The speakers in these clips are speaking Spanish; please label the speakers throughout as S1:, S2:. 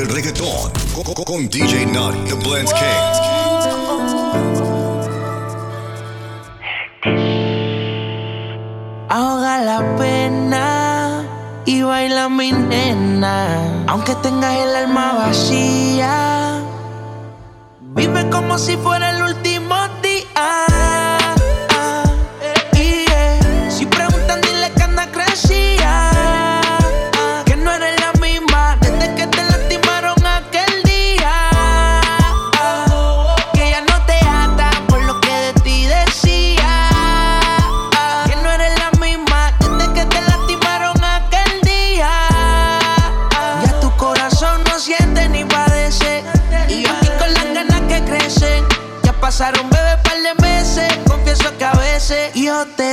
S1: del reggaetón con, DJ Naughty, The Blends King.
S2: Ahoga la pena y baila mi nena. Aunque tengas el alma vacía, vive como si fuera el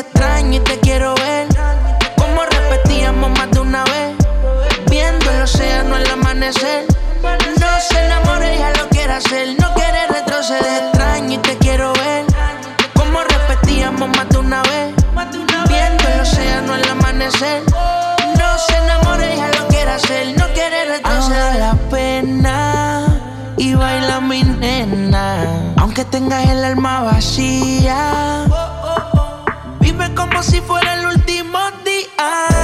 S2: extraño y te quiero ver. Como repetíamos más de una vez, viendo el océano al amanecer. No se enamore, ya lo quiere hacer, no quiere retroceder. Extraño y te quiero ver. Como repetíamos más de una vez, viendo el océano al amanecer. No se enamore, ya lo quiere hacer, no quiere retroceder. la pena y baila mi nena que tengas el alma vacía. Vive como si fuera el último día.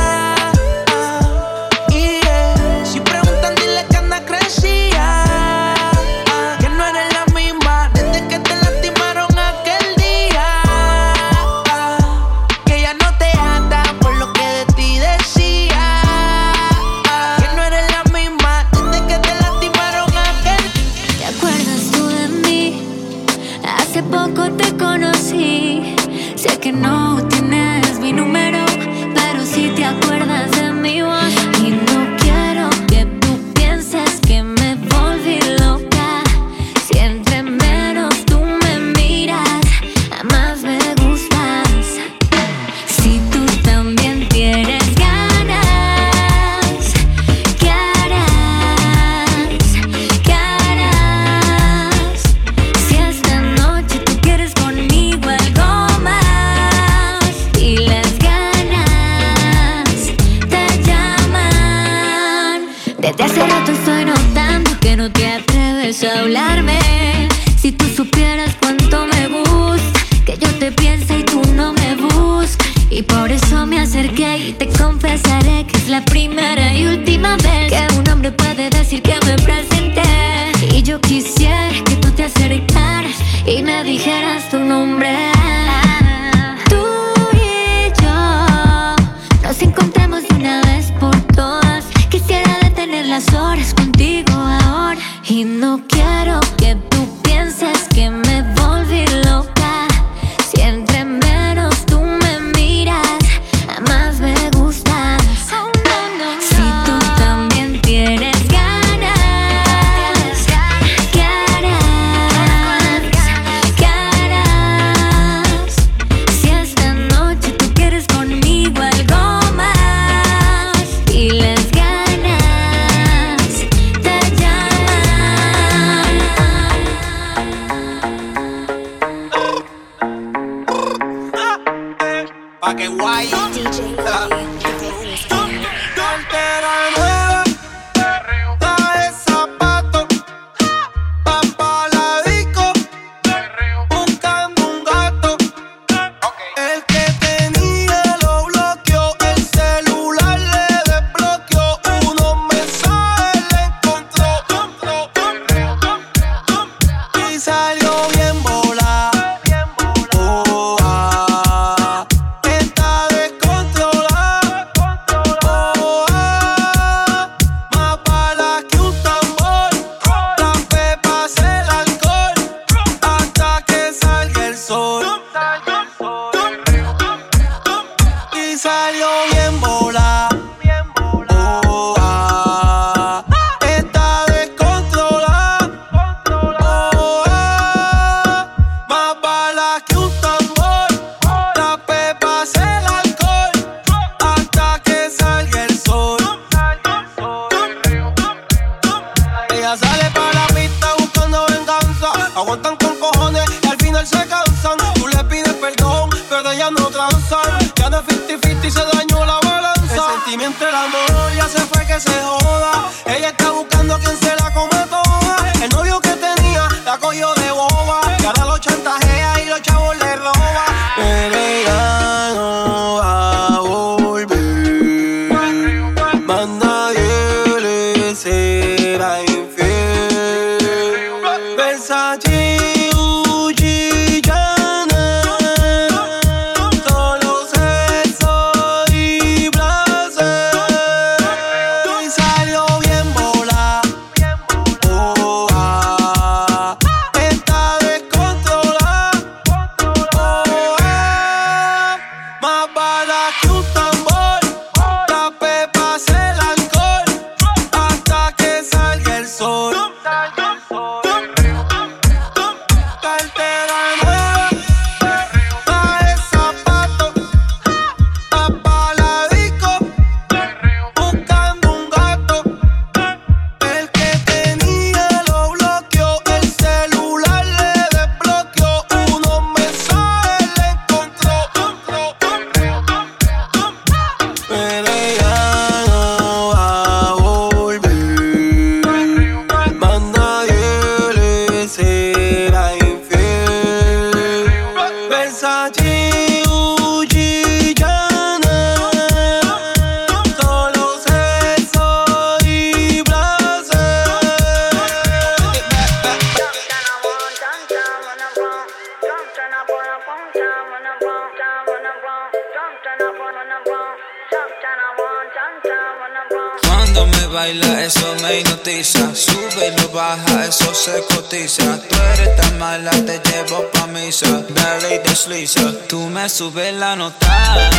S3: Tú me subes la nota.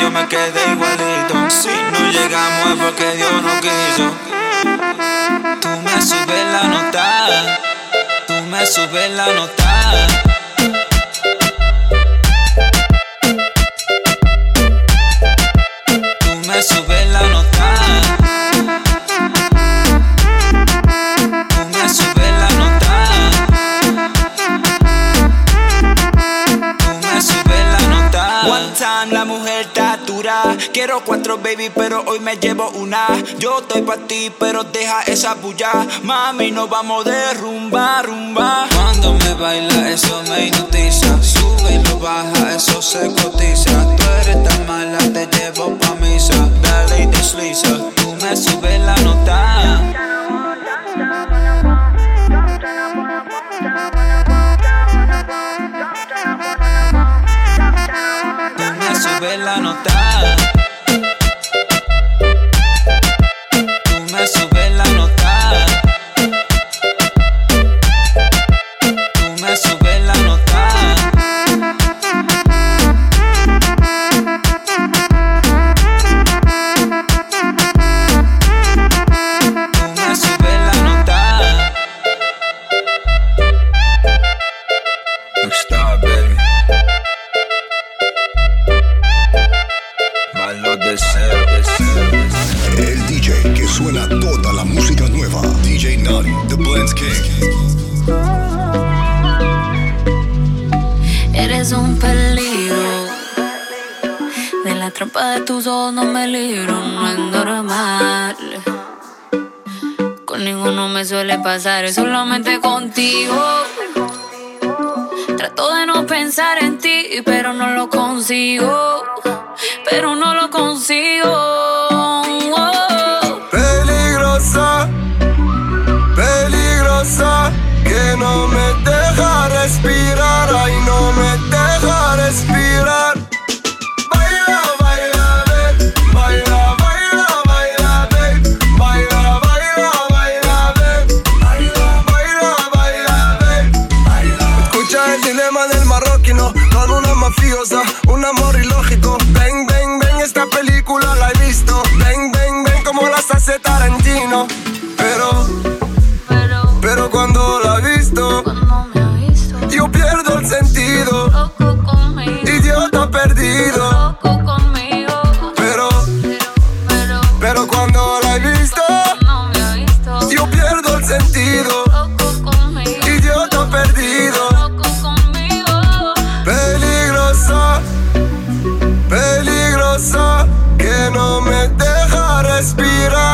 S3: yo me quedé igualito. Si no llegamos es porque Dios no quiso. Tú me subes la nota, tú me subes la nota.
S4: Quiero cuatro baby, pero hoy me llevo una. Yo estoy pa' ti, pero deja esa bulla. Mami, nos vamos de rumba, rumba.
S3: Cuando me baila, eso me hipnotiza. Sube y lo baja, eso se cotiza. Tú eres tan mala, te llevo pa' misa. Dale y desliza, tú me subes la nota. la nota.
S1: e respira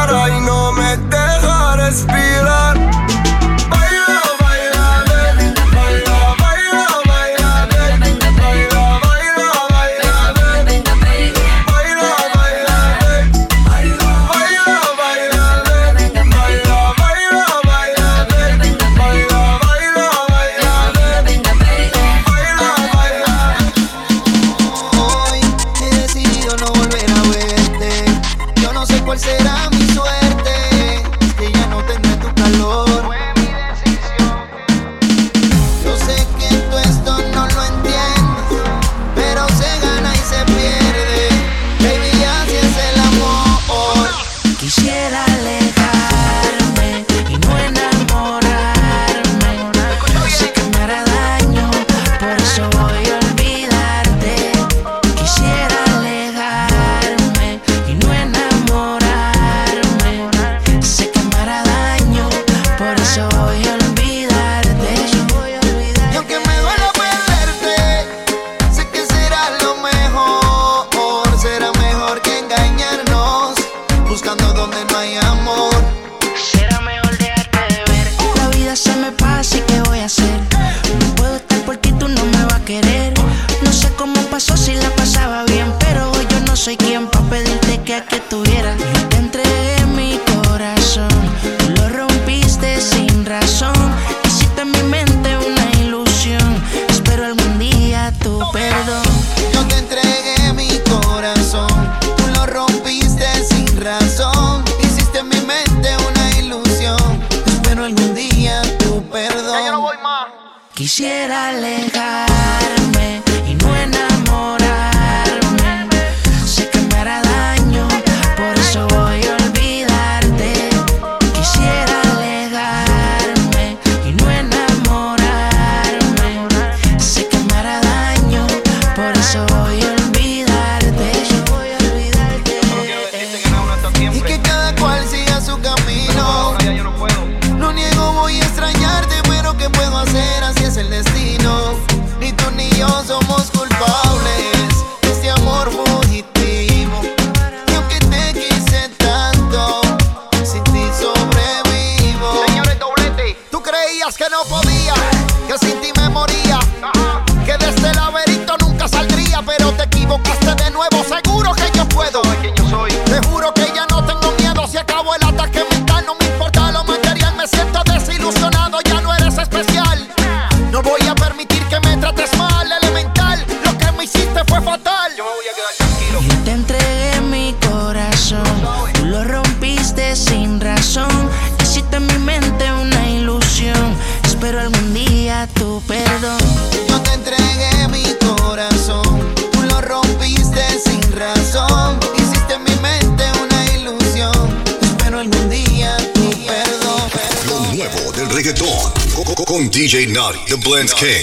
S1: Blends King.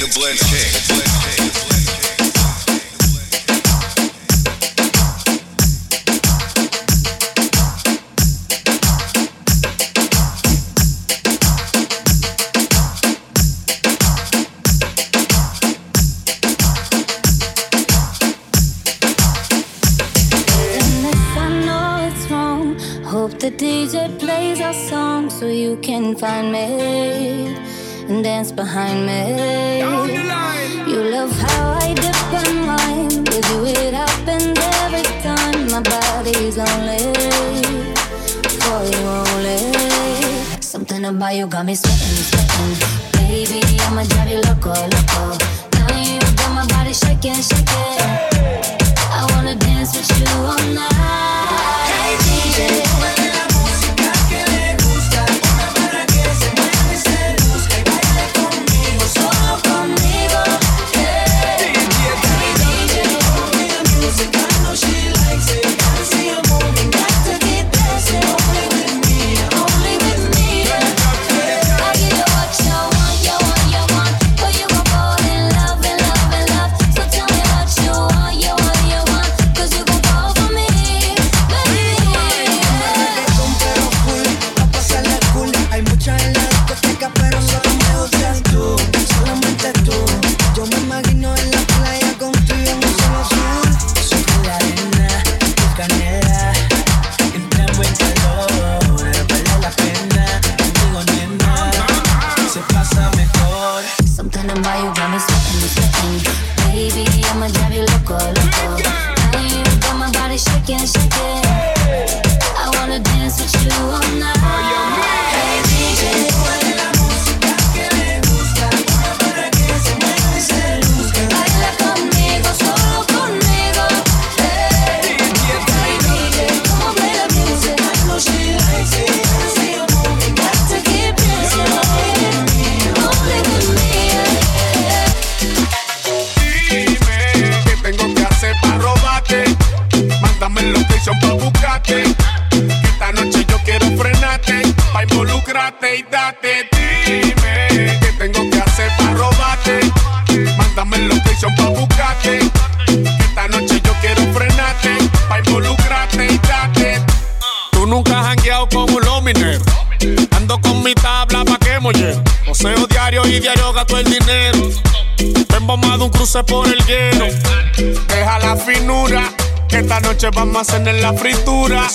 S5: you got me sweating, sweating. Baby, I'ma drive you loco, loco.
S6: Que esta noche vamos a hacer la fritura.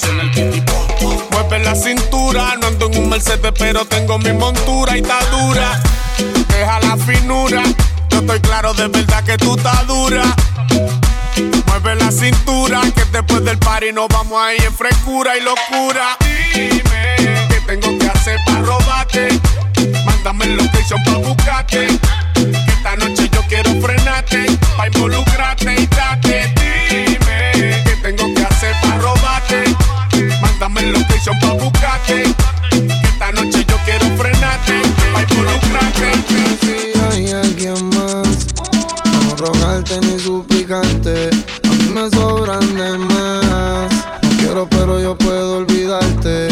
S6: Mueve la cintura. No ando en un Mercedes, pero tengo mi montura y está dura. Deja la finura. Yo estoy claro de verdad que tú estás dura. Mueve la cintura. Que después del party nos vamos a ir en frescura y locura. Dime qué tengo que hacer para robarte. Mándame el location para buscarte. Esta noche yo quiero frenarte. Para involucrarte y date PlayStation pa' buscarte. Esta noche yo quiero frenarte, pa' involucrarte.
S7: Si hay alguien más, no rogarte ni suplicarte. A mí me sobran de más. No quiero, pero yo puedo olvidarte.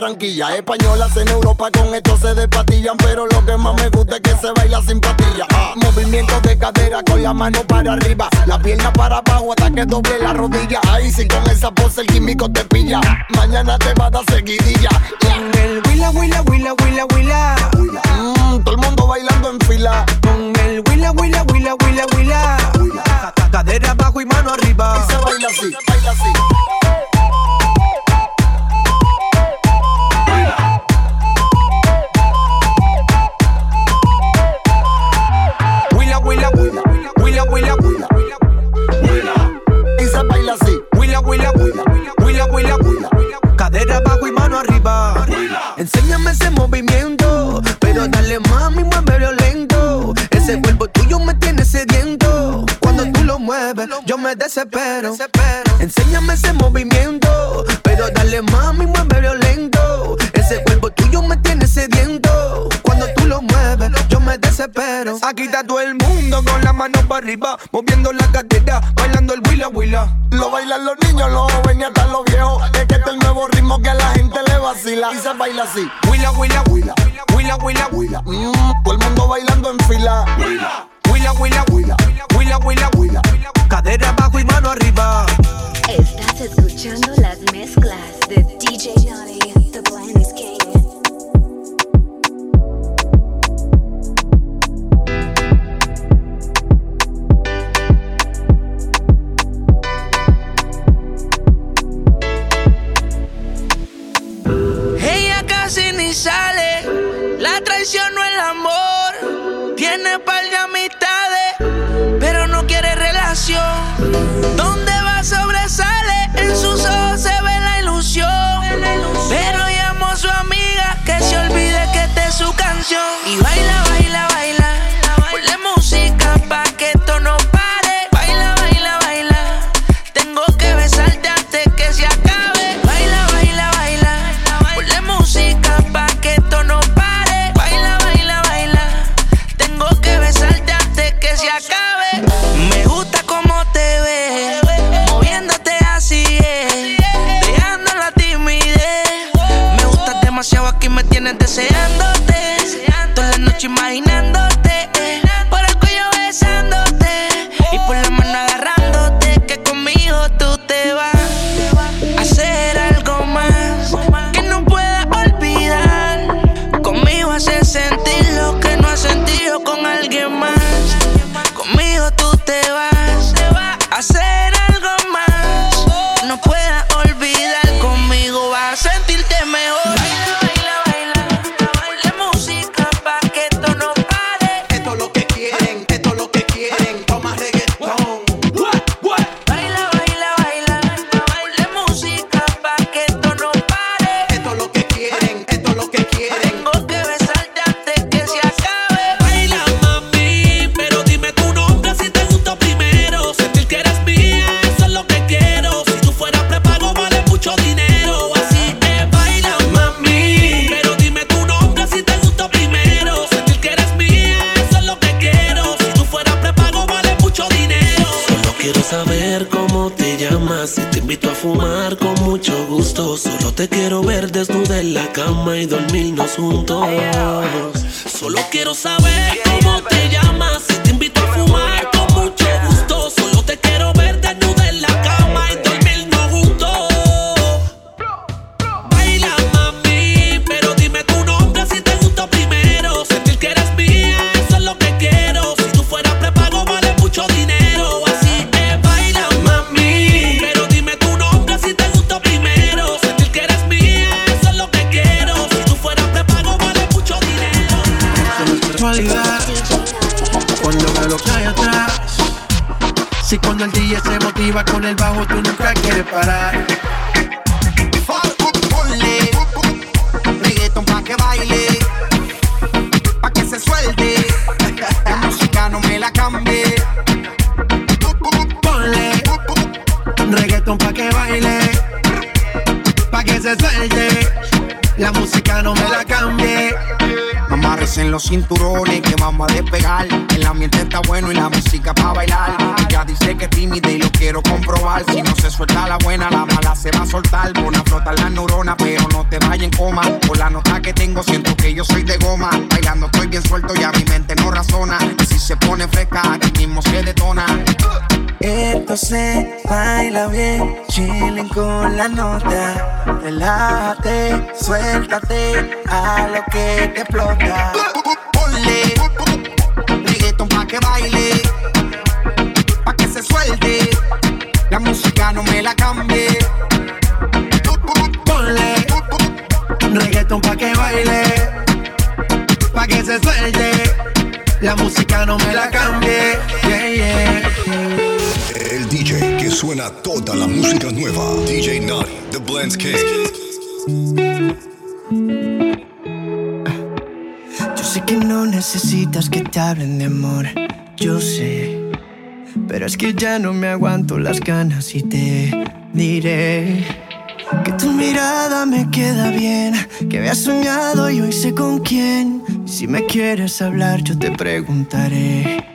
S7: Barranquilla. Españolas en Europa con esto se despatillan. Pero lo que más me gusta es que se baila sin patilla. Ah, movimiento de cadera con la mano para arriba. La pierna para abajo hasta que doble la rodilla. Ahí sí con esa pose el químico te pilla. Mañana te va a dar seguidilla.
S8: Con el Willa, Willa, Willa, Willa, Willa.
S7: Mmm, todo el mundo bailando en fila.
S8: Con el Willa, Willa, Willa, Willa. Ca- Cadera abajo y mano arriba.
S7: Y se baila así, baila así.
S8: Huila, huila, huila, huila. Cadera abajo y mano arriba. Enséñame ese movimiento, pero dale mami, mueve lento. Ese cuerpo tuyo me tiene sediento. Cuando tú lo mueves, yo me desespero. Enséñame ese movimiento, pero dale mami, mueve me desespero. Aquí está todo el mundo con las manos para arriba, moviendo la cadera, bailando el huila huila.
S7: Lo bailan los niños, los jóvenes hasta los viejos. Es que este es el nuevo ritmo que a la gente le vacila. Y se baila así.
S8: Huila huila huila, huila huila huila.
S7: Mmm, todo el mundo bailando en fila.
S8: Huila huila huila, huila huila huila. Cadera abajo y mano arriba.
S9: Estás escuchando las mezclas
S2: sale, la traición no el amor. Tiene par de amistades, pero no quiere relación. Donde va sobresale, en sus ojos se ve la ilusión. Pero llamó a su amiga que se olvide que esta es su canción. Y baila, baila,
S10: los cinturones que vamos a despegar. El ambiente está bueno y la música para bailar. Ella dice que es tímida y lo quiero comprobar. Si no se suelta la buena, la mala se va a soltar. Pon a flotar las neuronas, pero no te vayas en coma. Por la nota que tengo, siento que yo soy de goma. Bailando estoy bien suelto y a mi mente no razona. si se pone fresca, aquí mismo se detona.
S11: Esto se baila bien, chilling con la nota. Relájate, suéltate a lo que te explota.
S10: Ponle reggaeton pa' que baile, pa' que se suelte. La música no me la cambie.
S12: Ponle reggaeton pa' que baile, pa' que se suelte. La música no me la cambie. Yeah, yeah.
S1: El DJ que suena toda la música nueva. DJ Naughty, The Blends King.
S11: Sé que no necesitas que te hablen de amor, yo sé. Pero es que ya no me aguanto las ganas y te diré que tu mirada me queda bien, que había soñado y hoy sé con quién. Si me quieres hablar, yo te preguntaré.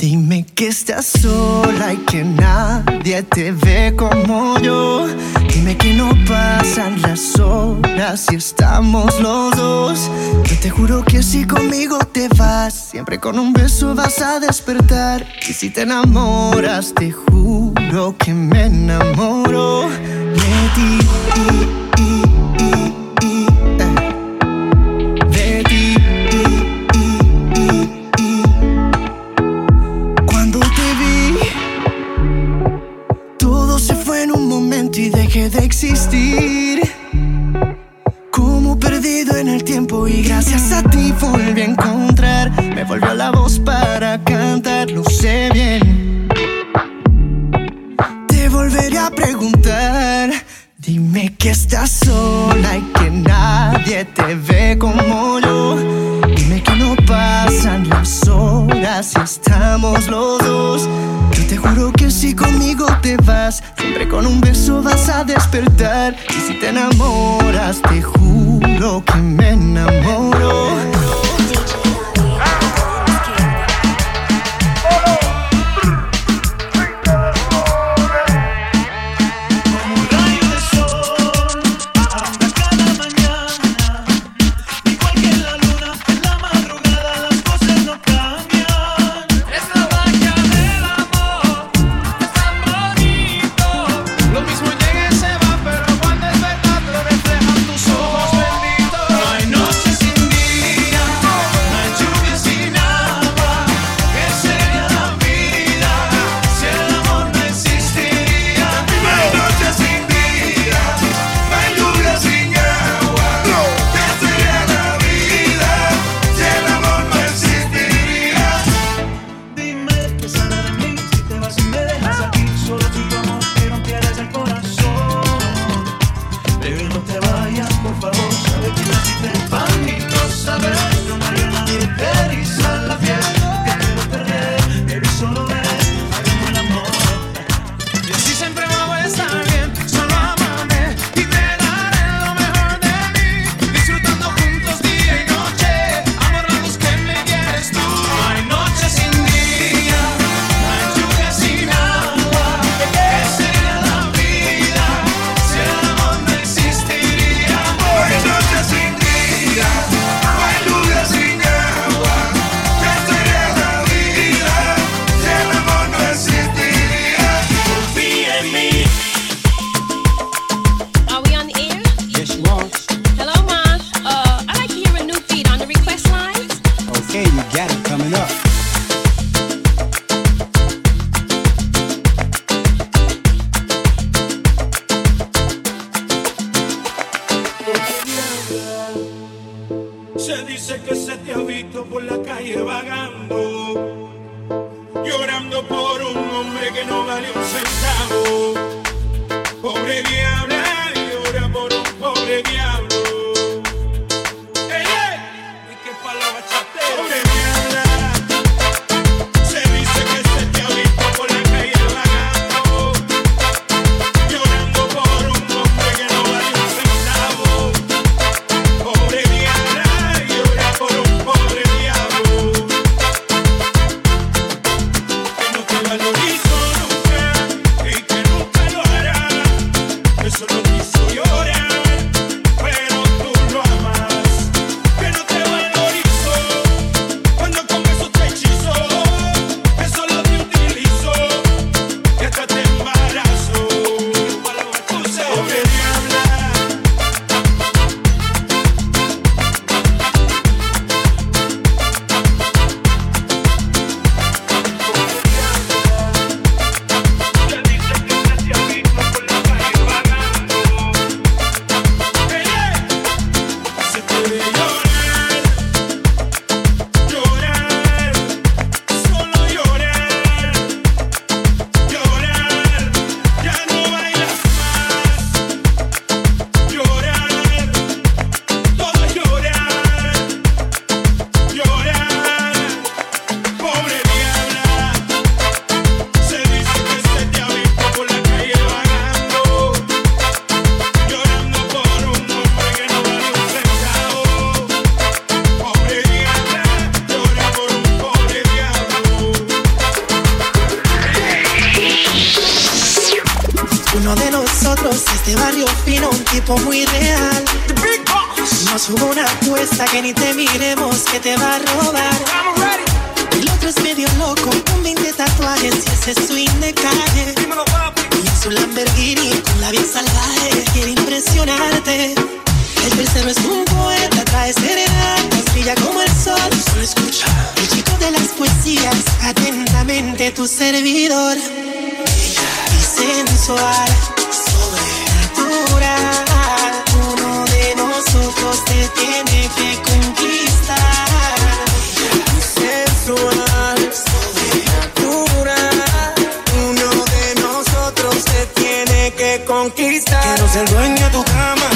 S11: Dime que estás sola y que nadie te ve como yo. Dime que no pasan las horas si estamos los dos. Yo te juro que si conmigo te vas, siempre con un beso vas a despertar. Y si te enamoras, te juro que me enamoro de ti. Y gracias a ti volví a encontrar. Me volvió la voz para cantar, lo sé bien. Te volveré a preguntar. Dime que estás sola
S13: Yes, you are.
S14: De barrio fino, un tipo muy real. Nos hubo una apuesta que ni te miremos que te va a robar. El otro es medio loco, con 20 tatuajes y ese swing de calle. Y es un Lamborghini con la vida salvaje, quiere impresionarte. El tercero es un poeta, trae serenatas, brilla como el sol. Solo escucha el chico de las poesías, atentamente tu servidor. Y sensual, te tiene que conquistar.
S15: sensual, sobrenatural. Uno de nosotros te tiene que conquistar.
S4: Quiero ser dueño de tu cama,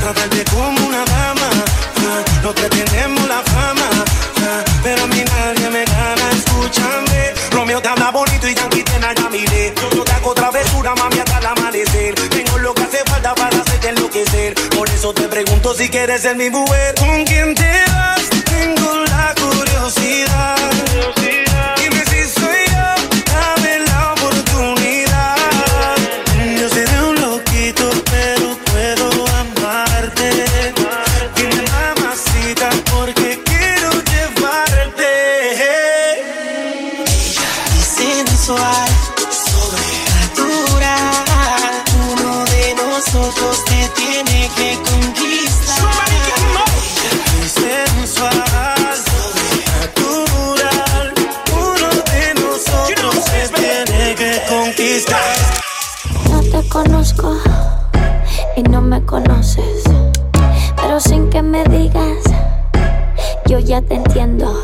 S4: tratarte como una dama. No pretendemos la fama, pero a mí nadie me gana. Escúchame, Romeo te habla bonito y Yankee tiene a Yamile. Yo te hago travesura, mami, hasta el amanecer. Tengo lo que hace falta para hacerte enloquecer. Por eso te pregunto si quieres ser mi mujer. ¿Con quién te
S14: y
S5: no me conoces, pero sin que me digas, yo ya te entiendo.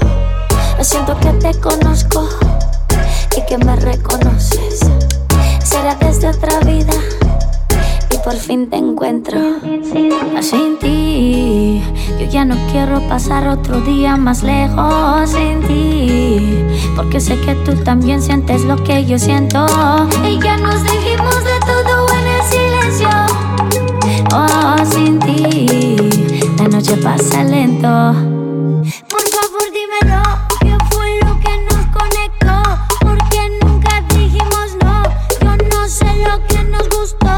S5: Siento que te conozco y que me reconoces. Será desde otra vida y por fin te encuentro. Sin ti, yo ya no quiero pasar otro día más lejos sin ti, porque sé que tú también sientes lo que yo siento. Y ya nos dijimos de todo noche pasa lento. Por favor, dímelo, ¿qué fue lo que nos conectó? Porque nunca dijimos no, yo no sé lo que nos gustó.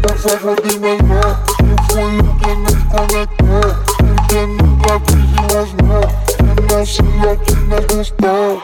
S15: Por favor, dímelo, ¿qué fue lo que nos conectó? Porque nunca dijimos no, yo no sé lo que nos gustó.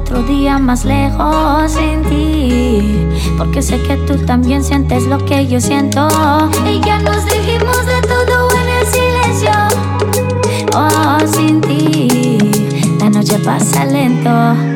S5: Otro día más lejos sin ti, porque sé que tú también sientes lo que yo siento. Y ya nos dijimos de todo en el silencio. Oh, sin ti, la noche pasa lento.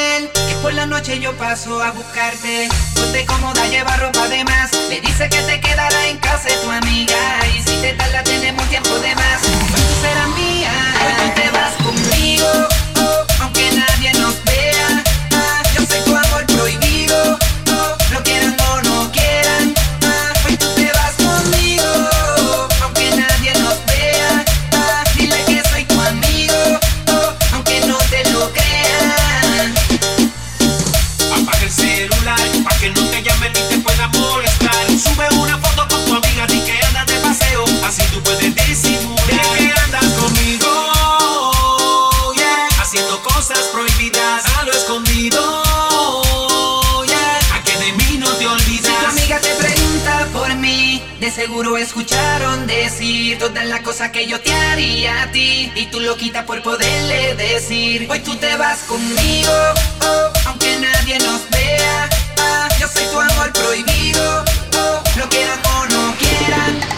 S16: Él, que por la noche yo paso a buscarte. Ponte cómoda, lleva ropa de más. Le dice que te quedará en casa de tu amiga. Y si te tarda, tenemos tiempo de más. Pues tú serás mía, tú te vas conmigo. oh, aunque nadie nos vea. Decir todas las cosas que yo te haría a ti. Y tú lo quitas por poderle decir, hoy tú te vas conmigo, oh, aunque nadie nos vea. Ah, yo soy tu amor prohibido, oh, lo quieran o no quieran.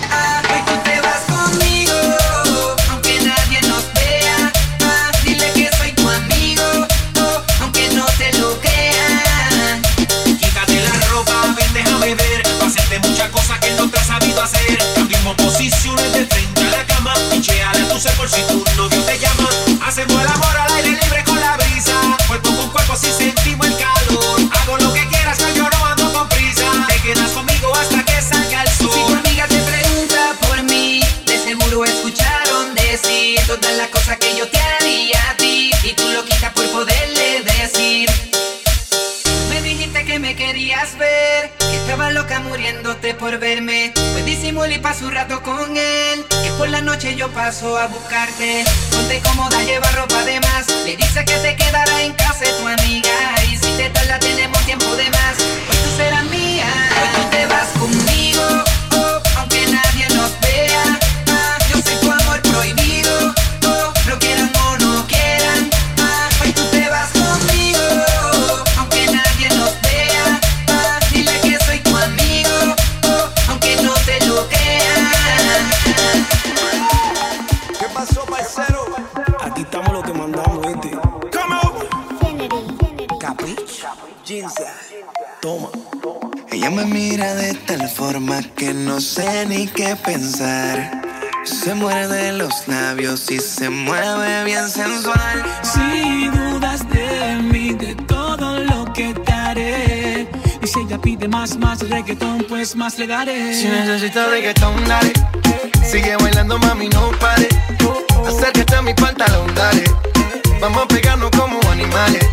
S17: Yo
S16: paso a buscarte. Ponte cómoda, lleva ropa de más. Le dice que te quedará en casa tu amiga. Y si te tarda, tenemos tiempo de más. Pues tú serás mía,
S18: sé ni qué pensar. Se muerde los labios y se mueve bien sensual.
S19: Si dudas de mí, de todo lo que te haré. Y si ella pide más, más reggaetón, pues más le daré.
S18: Si necesitas reggaetón, dale. Sigue bailando, mami, no pare. Acércate a mi pantalón, dale. Vamos a pegarnos como animales.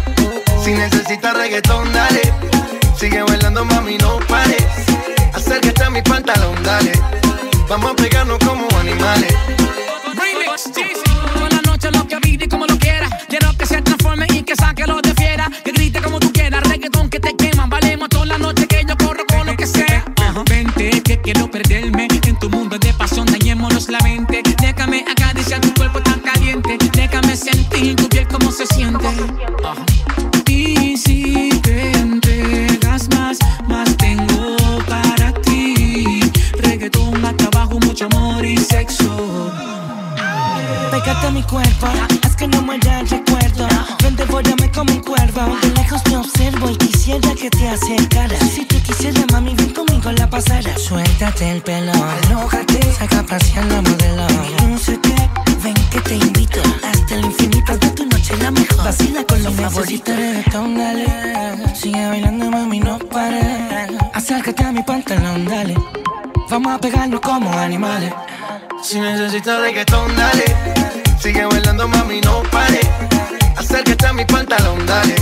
S18: Si necesitas reggaetón, dale. Sigue bailando, mami, no pares. Acércate a mi pantalón, dale. Vamos a pegarnos como animales.
S19: Remix. Toda la noche lo que vive y como lo quiera. Quiero que se transforme y que saque lo de fiera. Que grite como tú quieras, reggaetón que te quema. Valemos toda la noche que yo corro con lo que sea. Vente, que quiero perderme en tu mundo de pasión. Dañémonos la mente. Déjame acariciar tu cuerpo tan caliente. Déjame sentir tu piel como se siente.
S11: Pégate a mi cuerpo, haz que no muera el recuerdo. Ven, devórame como un cuervo. De lejos te observo y quisiera que te acercaras. Si tú quisieras, mami, ven conmigo la pasara. Suéltate el pelo, alójate, saca a pasear la modelo. Lúcete, ven que te invito. Hasta el infinito de tu noche la mejor. Vacila con los favoritos. reggaetón, dale. Sigue bailando, mami, no pares. Acércate a mi pantalón, dale. Vamos a pegarnos como animales.
S18: Si necesitas reggaetón, dale. Sigue bailando, mami, no pare. Acércate a mi pantalón, dale.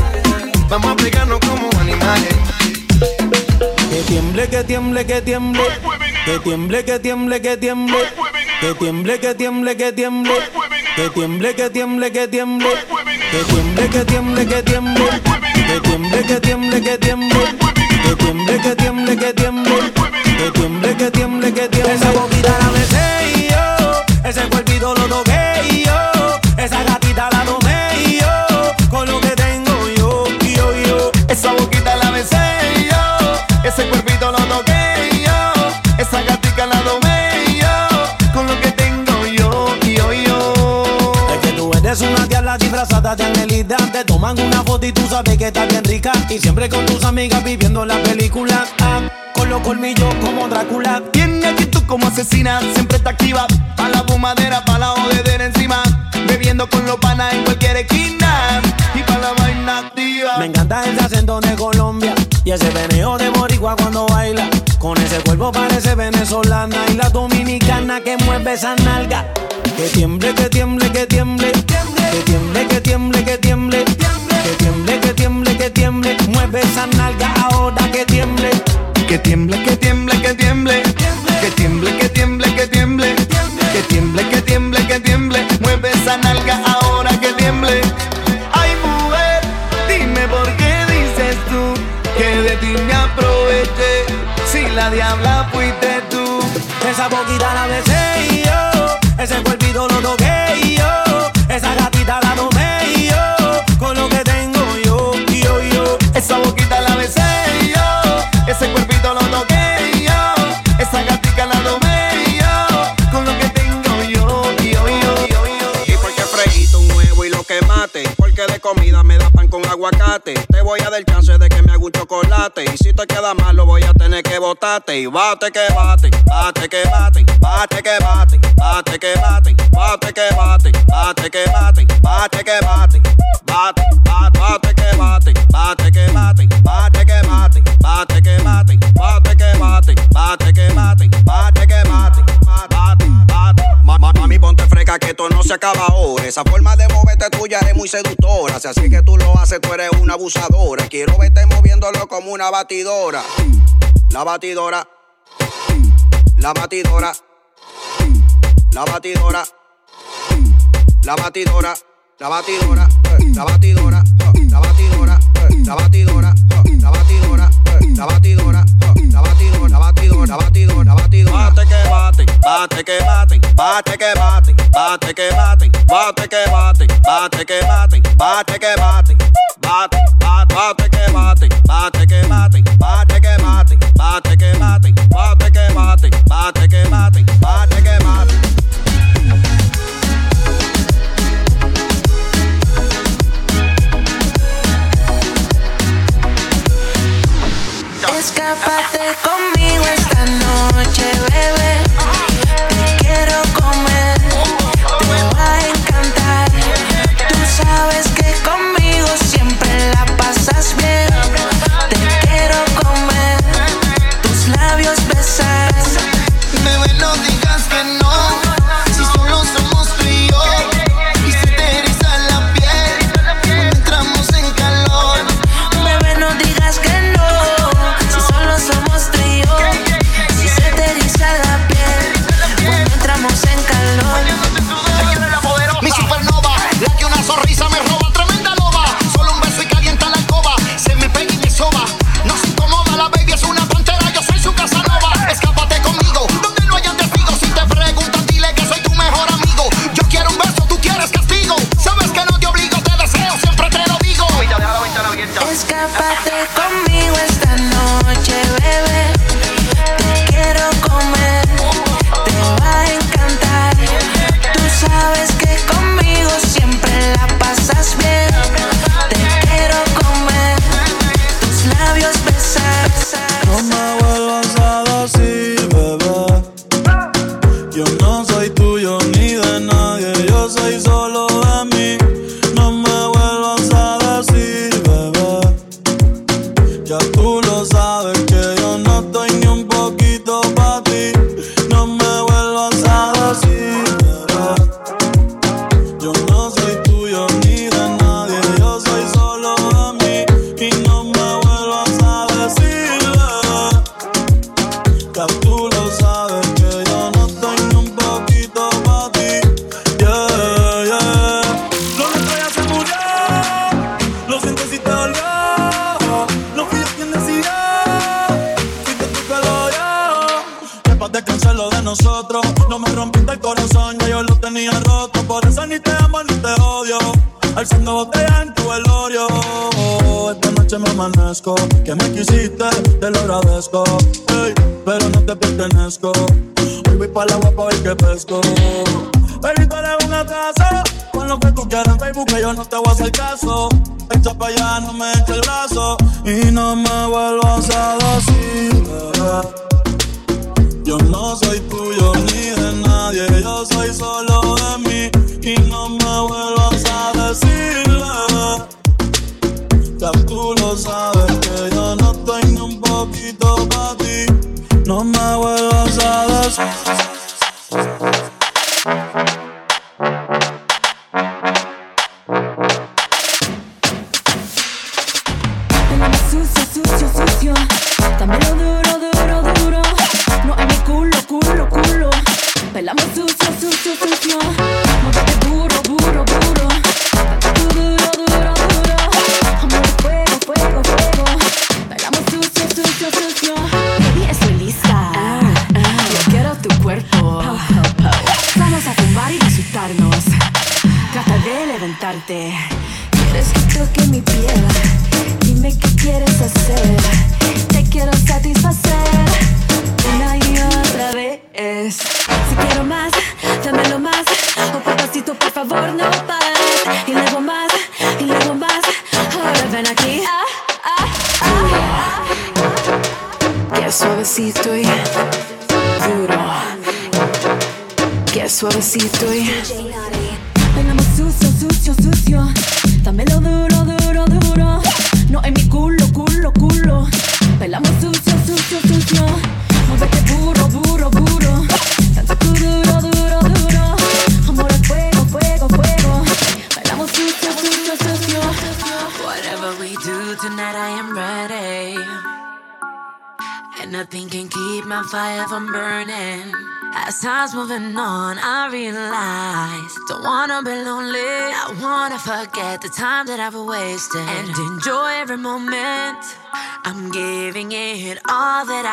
S18: Vamos a pegarnos como animales.
S20: Que tiemble, que tiemble, que tiemble. Que tiemble, que tiemble, que tiemble. Que tiemble, que tiemble, que tiemble. Que tiemble, que tiemble, que tiemble.
S4: Que tiemble, que tiemble, que tiemble. Que tiemble, que tiemble, que tiemble. Que tiemble, que tiemble, que tiemble. Que tiemble, que tiemble, que tiemble. Esa boquita la disfrazada de. Te toman una foto y tú sabes que estás bien rica. Y siempre con tus amigas viviendo la película. Ah, con los colmillos como Drácula.
S18: Tiene actitud como asesina, siempre está activa. Pa' la fumadera, pa' la jodedera encima. Bebiendo con los panas en cualquier esquina. Y pa' la vaina activa.
S4: Me encanta ese acento de Colombia y ese veneo de boricua cuando baila. Con ese cuerpo parece venezolana y la dominicana que mueve esa nalga. Que tiemble, que tiemble, que tiemble. Que tiemble, que tiemble, que tiemble. Que tiemble, que tiemble, que tiemble. Mueve esa nalga ahora que tiemble.
S18: Que tiemble, que tiemble, que tiemble. Que tiemble, que tiemble, que tiemble. Que tiemble, que tiemble,
S21: comida me da pan con aguacate. Te voy a dar chance de que me haga un chocolate. Y si te queda mal, lo voy a tener que botarte. Y bate que bate, bate que bate, bate que bate, bate que bate, bate que bate, bate que bate, bate que bate, bate, bate, que bate, bate que bate, bate que bate, bate que bate, bate que bate, bate que bate Que esto no se acaba ahora. Esa forma de moverte tuya es muy seductora. Si así que tú lo haces, tú eres una abusadora. Quiero verte moviéndolo como una batidora. La batidora. La batidora. La batidora. La batidora. La batidora. eh, La batidora. eh, La batidora. eh, La batidora. eh, La batidora. eh, La batidora. eh, La batidora. La batidora. La batidora. La batidora. Bate que bate. Bate que bate. Bate que bate. Bate que bate. Bate que bate. Bate que bate. Bate que bate. Bate. Bate. Bate que bate. Bate que bate. Bate que bate. Bate que bate. Bate que bate. Bate que bate. Bate que bate.
S2: Escápate conmigo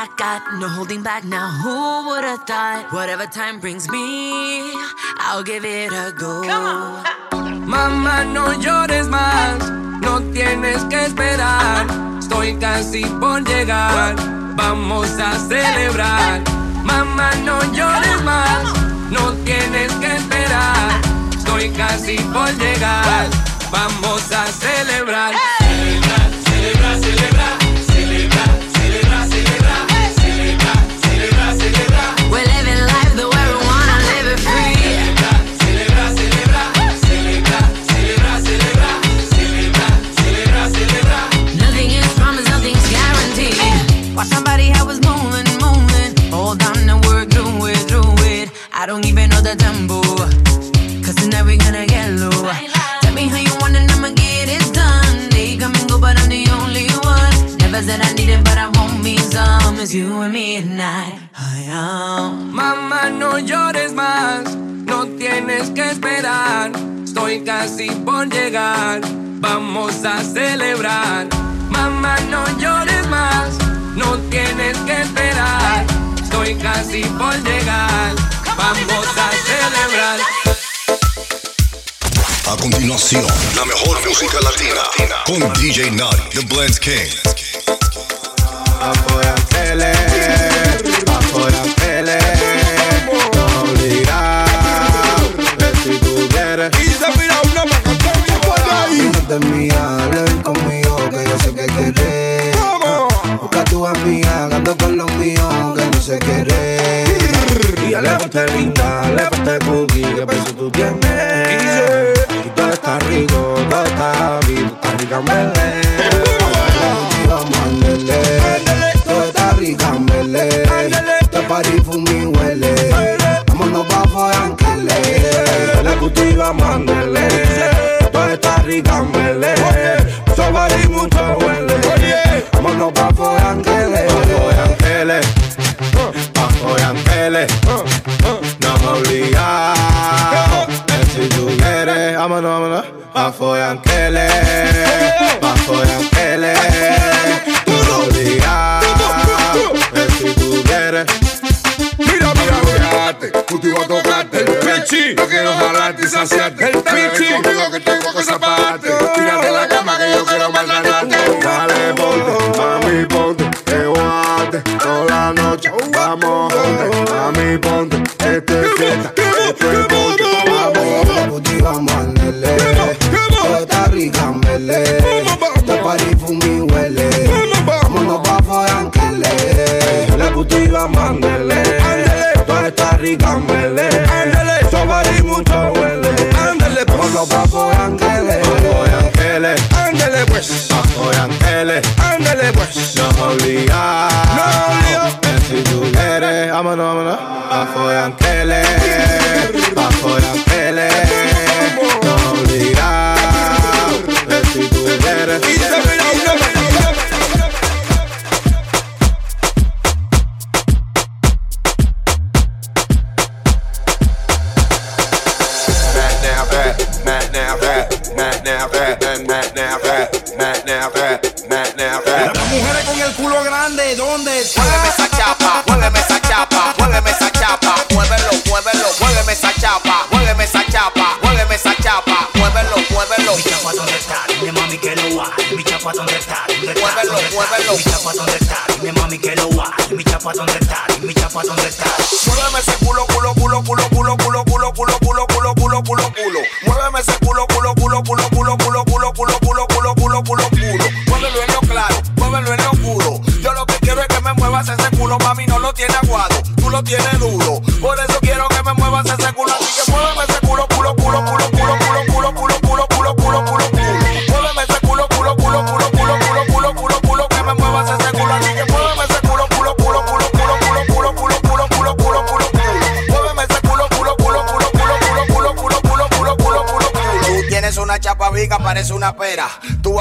S22: I got, no holding back now. Who would have thought? Whatever time brings me, I'll give it a go.
S2: Mamá, no llores más, no tienes que esperar. Estoy casi por llegar, vamos a celebrar. Mamá, no llores más, no tienes que esperar. Estoy casi por llegar, vamos a celebrar.
S23: música latina con DJ Naughty, The Blends King.
S24: Yo
S21: quiero jalarte y saciarte.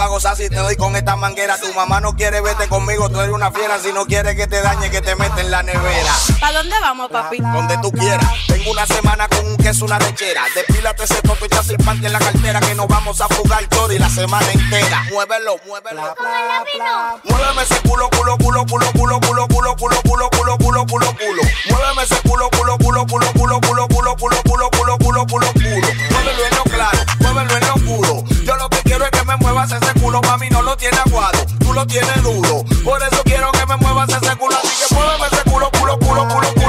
S25: a
S26: gozar si te doy con esta manguera. Tu mamá no quiere verte conmigo, tú eres una fiera. Si no quieres que te dañe, que te mete en la nevera.
S27: ¿Para dónde vamos, papi?
S26: Donde tú quieras. Tengo una semana con un queso, una lechera. Despílate ese toto y sin parte en la cartera. Que nos vamos a jugar todo y la semana entera. Muévelo, muévelo. Muéveme ese culo, culo, culo, culo, culo, culo, culo, culo, culo, culo, culo, culo, culo. Muéveme ese culo, culo, culo, culo, culo, culo, culo, culo, culo, culo, culo, culo, culo. Muévelo en lo claro en lo. Yo lo que quiero es que me muevas ese culo, mami, no lo tiene aguado, tú lo tienes duro. Por eso quiero que me muevas ese culo, así que muéveme ese culo, culo, culo, culo. culo.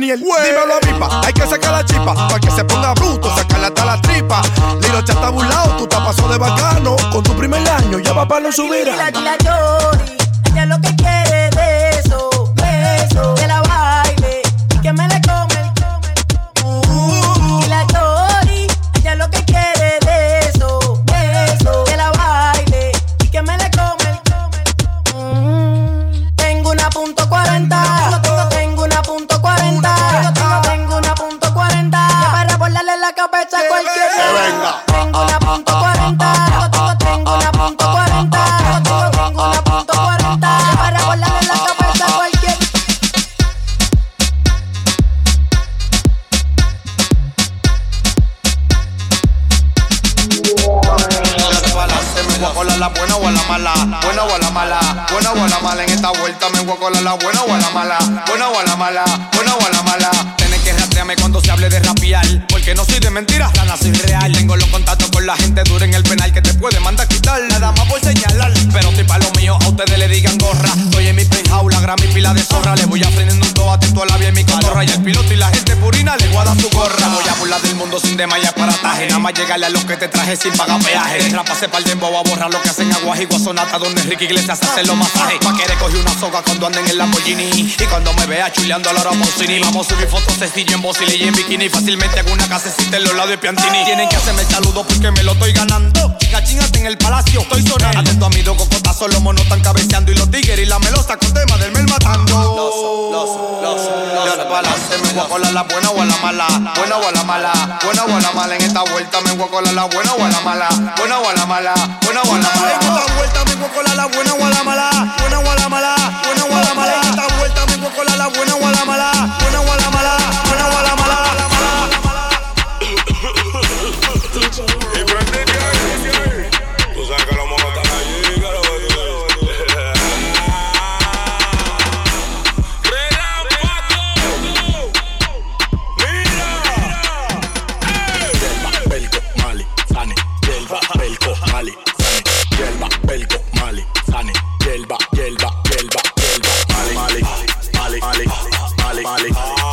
S26: Que ya
S28: no
S29: pega ni el güey. Dímelo a pipa, hay que sacar la chipa para que se ponga bruto, sacarle hasta la tripa. Tirocha está burlado, tú te pasó de bacano. Con tu primer año ya va para no subir.
S18: Rana soy real. Tengo los contactos con la gente dura en el penal que te puede mandar quitar, nada más por señalar. Pero estoy pa' lo mío, a ustedes le digan gorra. Estoy en mi penthouse, la gran mi pila de zorra. Le voy aprendiendo un todo atento a la vía en mi cotorra. Y el piloto y la gente purina le voy a dar su gorra. Voy a burlar del mundo sin desmayar para taje. Nada más llegarle a los que te traje sin pagar peaje. Trapase pa'l dembow a borrar lo que hacen aguas y guasonata donde Ricky Iglesias hace los masajes. Pa' que coge una soga cuando anden en Lamborghini. Y cuando me vea chuleando a la Pausini. Vamos a subir fotos sencillo en bocile y en bikini. Fácilmente hago una casecita en los lados de Piantini. Tienen que hacerme saludo porque me lo estoy ganando. Chica, chingate en el palacio, estoy sonando. Atento a mi dos cocotazos, los monos están cabeceando. Y los tigres y la melosa con tema del mel matando. Loso, loso, loso, loso. balance, me voy a colar la buena o a la mala. Buena o a la mala, buena o a la mala. En esta vuelta me voy a colar la buena o a la mala. Buena o a la mala, buena o a la mala. En esta vuelta me voy a colar la buena o a la mala. Buena o a la mala, buena o a la mala. En esta vuelta me voy a colar la buena o a la mala. Buena o a la mala, buena o a la mala.
S30: Yelba, yelba, yelba, yelba. Mali, Mali, Mali, Mali, Mali.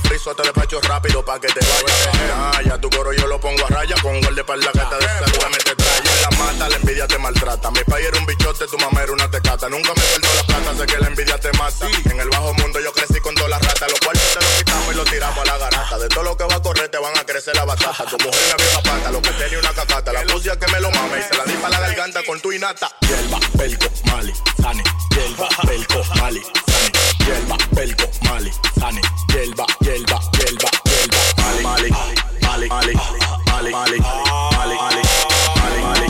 S6: Me friso, te despacho rápido pa' que te vayas. Ah, ya tu coro yo lo pongo a raya. Con gol de parla que te deseguramente traya. En la mata, la envidia te maltrata. Mi país era un bichote, tu mamá era una tecata. Nunca me perdió la plata, sé que la envidia te mata. En el bajo mundo yo crecí con todas las ratas. Los cuartos te los quitamos y los tiramos a la garata. De todo lo que va a correr te van a crecer la batata. Tu mujer me la pata, lo que tenía una cacata. La pusia que me lo mame y se la di pa' la garganta con tu inata.
S31: Hierba, pelco, mali, sane. Hierba, pelco, mali, sane. Hierba, pelco, mali, sane. Hierba, hierba, hierba, hierba. Mali, mali, mali, mali, mali, mali, mali, mali, mali,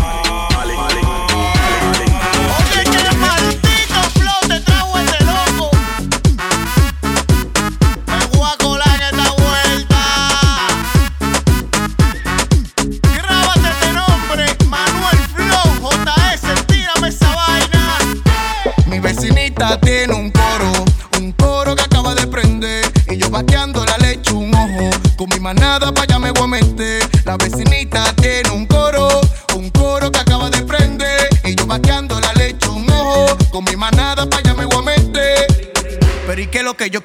S18: manada pa' me voy a meter. La vecinita tiene un coro, un coro que acaba de prender. Y yo vaqueando la le echo un ojo. Con mi manada pa' allá me voy a meter. Pero ¿y qué es lo que yo